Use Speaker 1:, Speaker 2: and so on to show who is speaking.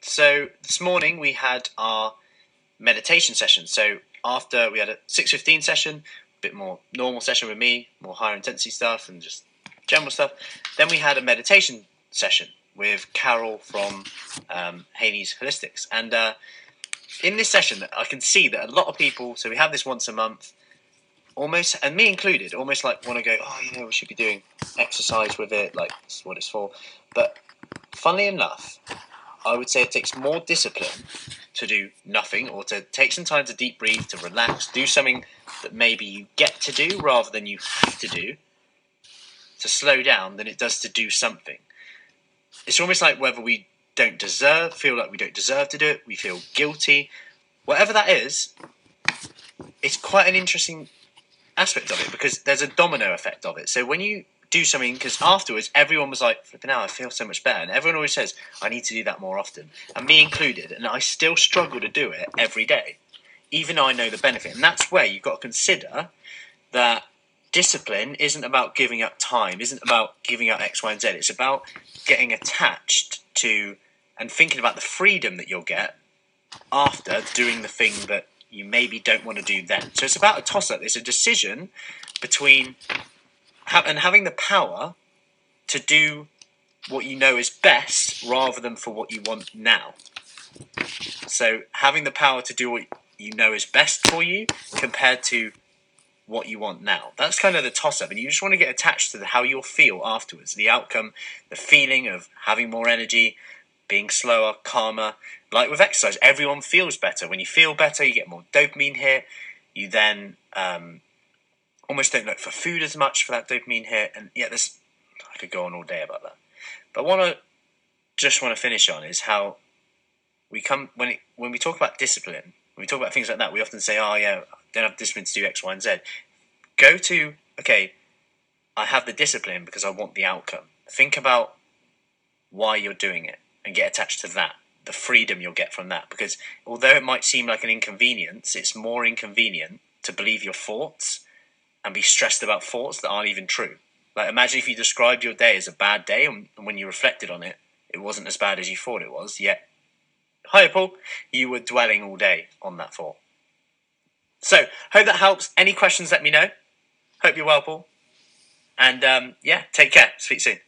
Speaker 1: So this morning we had our meditation session. So after we had a six fifteen session, a bit more normal session with me, more higher intensity stuff and just general stuff. Then we had a meditation session with Carol from um, Haney's Holistics, and uh, in this session, I can see that a lot of people. So we have this once a month, almost, and me included, almost like want to go. Oh, you know, we should be doing exercise with it. Like this is what it's for. But funnily enough, I would say it takes more discipline to do nothing or to take some time to deep breathe, to relax, do something that maybe you get to do rather than you have to do, to slow down than it does to do something. It's almost like whether we don't deserve, feel like we don't deserve to do it, we feel guilty, whatever that is, it's quite an interesting aspect of it because there's a domino effect of it. So when you do something because afterwards everyone was like, flipping out, I feel so much better. And everyone always says, I need to do that more often. And me included. And I still struggle to do it every day, even though I know the benefit. And that's where you've got to consider that discipline isn't about giving up time, isn't about giving up X, Y, and Z. It's about getting attached to and thinking about the freedom that you'll get after doing the thing that you maybe don't want to do then. So it's about a toss up. It's a decision between ha- and having the power to do what you know is best rather than for what you want now. So having the power to do what you know is best for you compared to what you want now. That's kind of the toss up, and you just want to get attached to the, how you'll feel afterwards, the outcome, the feeling of having more energy, being slower, calmer. Like with exercise, everyone feels better. When you feel better, you get more dopamine hit. You then um, almost don't look for food as much for that dopamine hit. And yeah, this I could go on all day about that. But what I just want to finish on is how we come when it, when we talk about discipline. When we talk about things like that, we often say, "Oh yeah, I don't have discipline to do X, Y, and Z." Go to okay. I have the discipline because I want the outcome. Think about why you're doing it and get attached to that, the freedom you'll get from that. Because although it might seem like an inconvenience, it's more inconvenient to believe your thoughts and be stressed about thoughts that aren't even true. Like, imagine if you described your day as a bad day, and when you reflected on it, it wasn't as bad as you thought it was, yet, hi, Paul, you were dwelling all day on that thought. So, hope that helps. Any questions, let me know. Hope you're well, Paul. And um, yeah, take care. Speak soon.